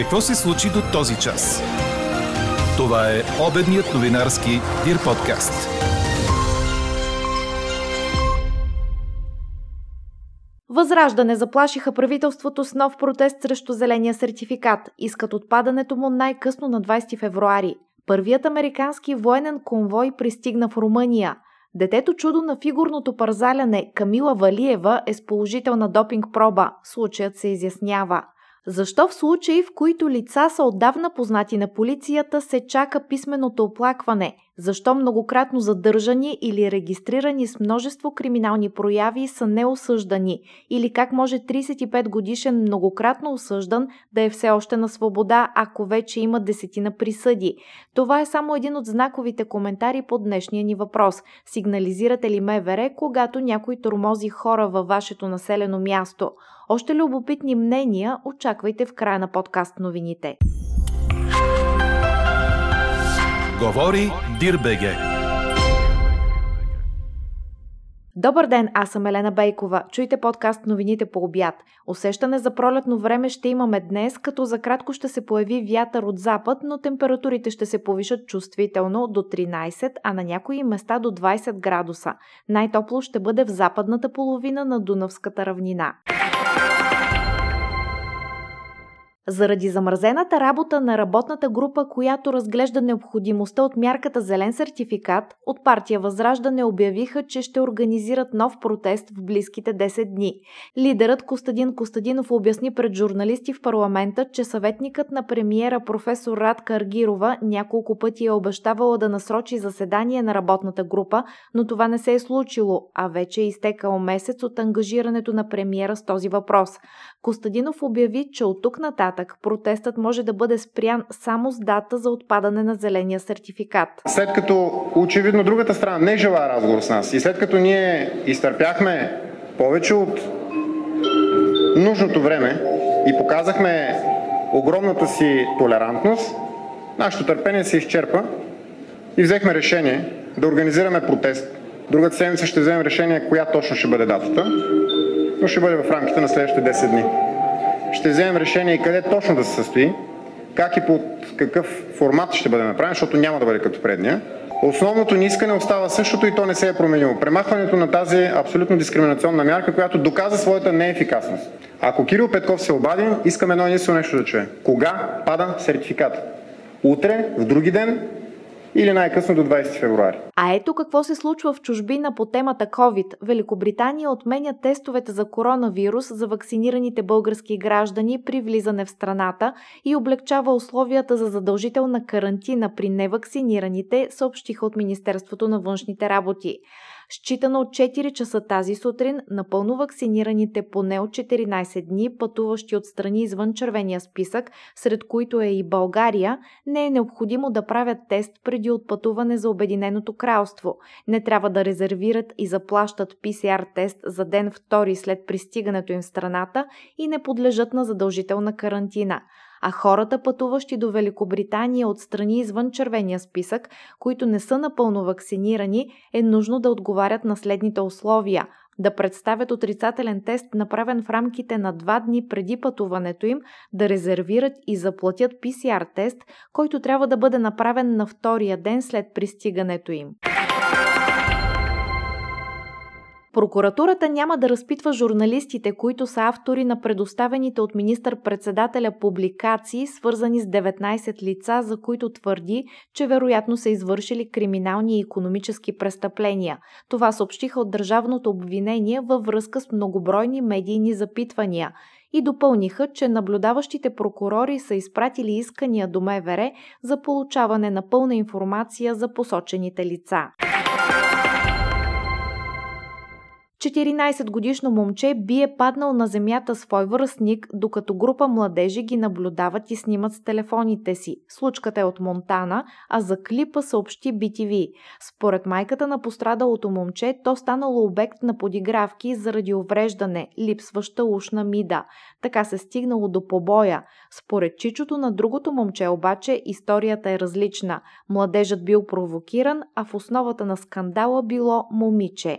Какво се случи до този час? Това е обедният новинарски Дир подкаст. Възраждане заплашиха правителството с нов протест срещу зеления сертификат. Искат отпадането му най-късно на 20 февруари. Първият американски военен конвой пристигна в Румъния. Детето чудо на фигурното парзаляне Камила Валиева е с положителна допинг проба. Случаят се изяснява. Защо в случаи, в които лица са отдавна познати на полицията, се чака писменото оплакване? Защо многократно задържани или регистрирани с множество криминални прояви са неосъждани? Или как може 35 годишен многократно осъждан да е все още на свобода, ако вече има десетина присъди? Това е само един от знаковите коментари по днешния ни въпрос. Сигнализирате ли МВР, когато някой тормози хора във вашето населено място? Още любопитни мнения очаквайте в края на подкаст новините. Говори Дирбеге. Добър ден, аз съм Елена Бейкова. Чуйте подкаст новините по обяд. Усещане за пролетно време ще имаме днес, като за кратко ще се появи вятър от запад, но температурите ще се повишат чувствително до 13, а на някои места до 20 градуса. Най-топло ще бъде в западната половина на Дунавската равнина. Заради замразената работа на работната група, която разглежда необходимостта от мярката Зелен сертификат, от партия Възраждане обявиха, че ще организират нов протест в близките 10 дни. Лидерът Костадин Костадинов обясни пред журналисти в парламента, че съветникът на премиера професор Радка Аргирова няколко пъти е обещавала да насрочи заседание на работната група, но това не се е случило, а вече е изтекал месец от ангажирането на премиера с този въпрос. Костадинов обяви, че от тук нататък нататък протестът може да бъде спрян само с дата за отпадане на зеления сертификат. След като очевидно другата страна не желая разговор с нас и след като ние изтърпяхме повече от нужното време и показахме огромната си толерантност, нашето търпение се изчерпа и взехме решение да организираме протест. Другата седмица ще вземем решение коя точно ще бъде датата, но ще бъде в рамките на следващите 10 дни ще вземем решение и къде точно да се състои, как и под какъв формат ще бъде направен, защото няма да бъде като предния. Основното ни искане остава същото и то не се е променило. Премахването на тази абсолютно дискриминационна мярка, която доказа своята неефикасност. Ако Кирил Петков се обади, искаме едно единствено нещо да чуе. Кога пада сертификат? Утре, в други ден или най-късно до 20 февруари. А ето какво се случва в чужбина по темата COVID. Великобритания отменя тестовете за коронавирус за вакцинираните български граждани при влизане в страната и облегчава условията за задължителна карантина при невакцинираните, съобщиха от Министерството на външните работи. Считано от 4 часа тази сутрин, напълно вакцинираните поне от 14 дни, пътуващи от страни извън червения списък, сред които е и България, не е необходимо да правят тест преди отпътуване за Обединеното кралство. Не трябва да резервират и заплащат PCR тест за ден втори след пристигането им в страната и не подлежат на задължителна карантина а хората, пътуващи до Великобритания от страни извън червения списък, които не са напълно вакцинирани, е нужно да отговарят на следните условия да представят отрицателен тест, направен в рамките на два дни преди пътуването им, да резервират и заплатят PCR тест, който трябва да бъде направен на втория ден след пристигането им. Прокуратурата няма да разпитва журналистите, които са автори на предоставените от министър-председателя публикации, свързани с 19 лица, за които твърди, че вероятно са извършили криминални и економически престъпления. Това съобщиха от държавното обвинение във връзка с многобройни медийни запитвания и допълниха, че наблюдаващите прокурори са изпратили искания до МВР за получаване на пълна информация за посочените лица. 14-годишно момче би е паднал на земята свой връзник, докато група младежи ги наблюдават и снимат с телефоните си. Случката е от Монтана, а за клипа съобщи BTV. Според майката на пострадалото момче, то станало обект на подигравки заради увреждане, липсваща ушна мида. Така се стигнало до побоя. Според чичото на другото момче обаче историята е различна. Младежът бил провокиран, а в основата на скандала било момиче.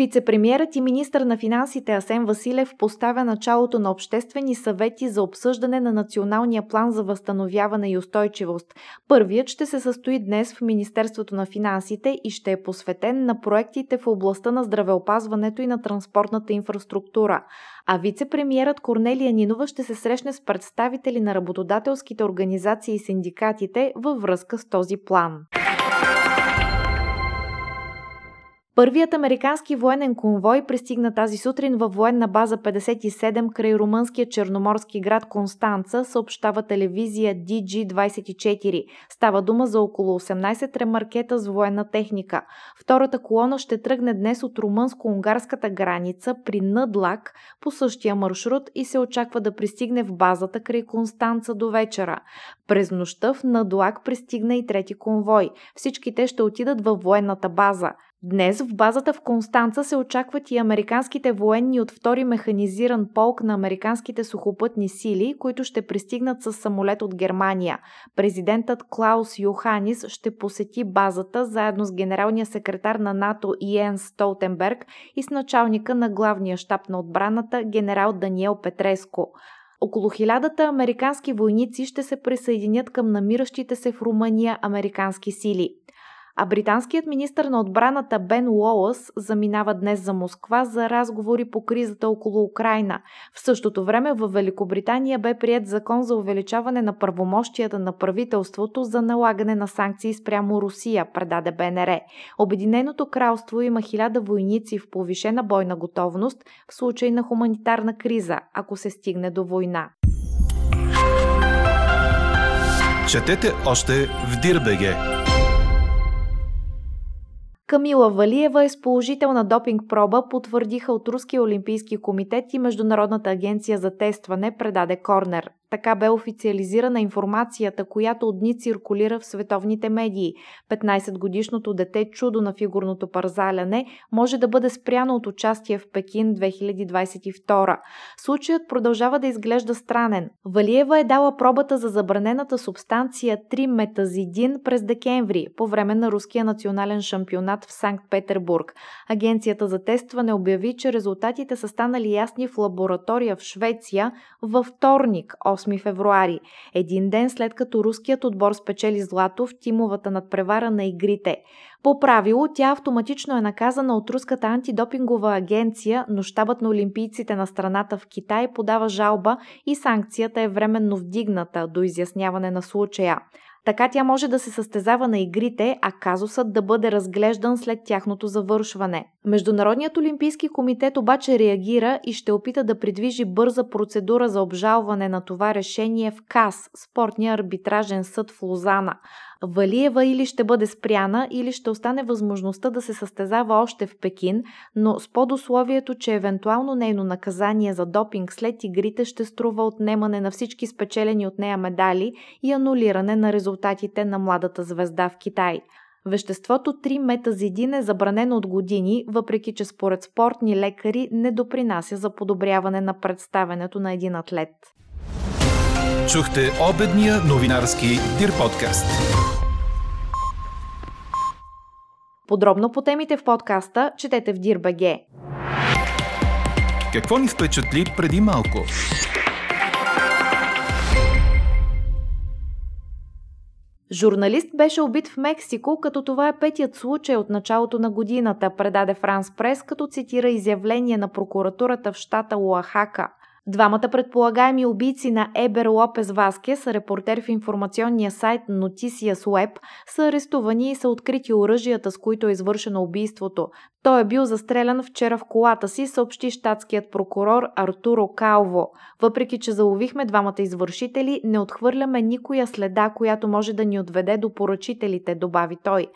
Вицепремьерът и министър на финансите Асен Василев поставя началото на обществени съвети за обсъждане на Националния план за възстановяване и устойчивост. Първият ще се състои днес в Министерството на финансите и ще е посветен на проектите в областта на здравеопазването и на транспортната инфраструктура. А вице-премьерът Корнелия Нинова ще се срещне с представители на работодателските организации и синдикатите във връзка с този план. Първият американски военен конвой пристигна тази сутрин във военна база 57 край румънския черноморски град Констанца, съобщава телевизия DG24. Става дума за около 18 ремаркета с военна техника. Втората колона ще тръгне днес от румънско-унгарската граница при Nëдлак по същия маршрут и се очаква да пристигне в базата край Констанца до вечера. През нощта в Nëдлак пристигна и трети конвой. Всички те ще отидат във военната база. Днес в базата в Констанца се очакват и американските военни от втори механизиран полк на американските сухопътни сили, които ще пристигнат с самолет от Германия. Президентът Клаус Йоханис ще посети базата заедно с генералния секретар на НАТО Иен Столтенберг и с началника на главния щаб на отбраната генерал Даниел Петреско. Около хилядата американски войници ще се присъединят към намиращите се в Румъния американски сили а британският министр на отбраната Бен Уолъс заминава днес за Москва за разговори по кризата около Украина. В същото време в Великобритания бе прият закон за увеличаване на правомощията на правителството за налагане на санкции спрямо Русия, предаде БНР. Обединеното кралство има хиляда войници в повишена бойна готовност в случай на хуманитарна криза, ако се стигне до война. Четете още в Дирбеге! Камила Валиева е с положителна допинг проба, потвърдиха от Руския олимпийски комитет и Международната агенция за тестване, предаде Корнер. Така бе официализирана информацията, която от дни циркулира в световните медии. 15-годишното дете чудо на фигурното парзаляне може да бъде спряно от участие в Пекин 2022. Случаят продължава да изглежда странен. Валиева е дала пробата за забранената субстанция 3-метазидин през декември, по време на руския национален шампионат в Санкт-Петербург. Агенцията за тестване обяви, че резултатите са станали ясни в лаборатория в Швеция във вторник, 8 февруари, един ден след като руският отбор спечели злато в тимовата надпревара на игрите. По правило, тя автоматично е наказана от руската антидопингова агенция, но щабът на олимпийците на страната в Китай подава жалба и санкцията е временно вдигната до изясняване на случая. Така тя може да се състезава на игрите, а казусът да бъде разглеждан след тяхното завършване. Международният олимпийски комитет обаче реагира и ще опита да придвижи бърза процедура за обжалване на това решение в КАС, спортния арбитражен съд в Лозана. Валиева или ще бъде спряна, или ще остане възможността да се състезава още в Пекин, но с подусловието, че евентуално нейно наказание за допинг след игрите ще струва отнемане на всички спечелени от нея медали и анулиране на резултатите на младата звезда в Китай. Веществото 3-метазидин е забранено от години, въпреки че според спортни лекари не допринася за подобряване на представенето на един атлет. Чухте обедния новинарски Дир подкаст. Подробно по темите в подкаста четете в Дирбеге. Какво ни впечатли преди малко? Журналист беше убит в Мексико, като това е петият случай от началото на годината, предаде Франс Прес, като цитира изявление на прокуратурата в щата Уахака. Двамата предполагаеми убийци на Ебер Лопес Васкес, репортер в информационния сайт Noticias Web, са арестувани и са открити оръжията, с които е извършено убийството. Той е бил застрелян вчера в колата си, съобщи щатският прокурор Артуро Калво. Въпреки, че заловихме двамата извършители, не отхвърляме никоя следа, която може да ни отведе до поръчителите, добави той.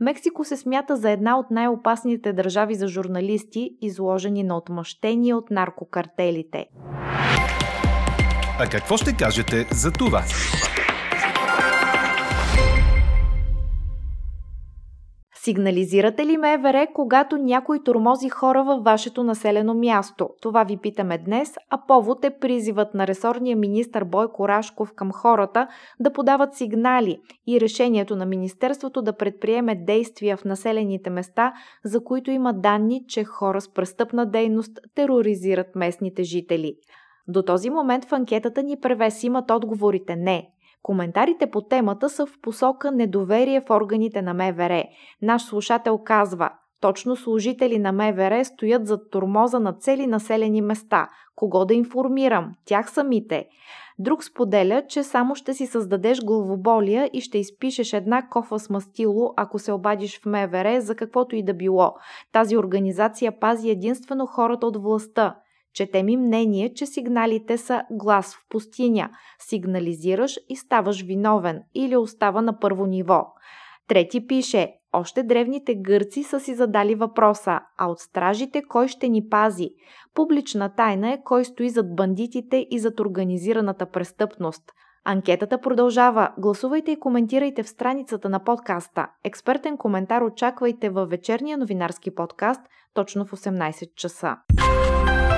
Мексико се смята за една от най-опасните държави за журналисти, изложени на отмъщение от наркокартелите. А какво ще кажете за това? Сигнализирате ли МВР, когато някой тормози хора във вашето населено място? Това ви питаме днес, а повод е призивът на ресорния министр Бойко Рашков към хората да подават сигнали и решението на Министерството да предприеме действия в населените места, за които има данни, че хора с престъпна дейност тероризират местните жители. До този момент в анкетата ни превес имат отговорите не. Коментарите по темата са в посока недоверие в органите на МВР. Наш слушател казва, точно служители на МВР стоят зад турмоза на цели населени места. Кого да информирам? Тях самите. Друг споделя, че само ще си създадеш главоболия и ще изпишеш една кофа с мастило, ако се обадиш в МВР за каквото и да било. Тази организация пази единствено хората от властта. Четем и мнение, че сигналите са глас в пустиня. Сигнализираш и ставаш виновен или остава на първо ниво. Трети пише, още древните гърци са си задали въпроса, а от стражите кой ще ни пази? Публична тайна е кой стои зад бандитите и зад организираната престъпност. Анкетата продължава. Гласувайте и коментирайте в страницата на подкаста. Експертен коментар очаквайте във вечерния новинарски подкаст точно в 18 часа.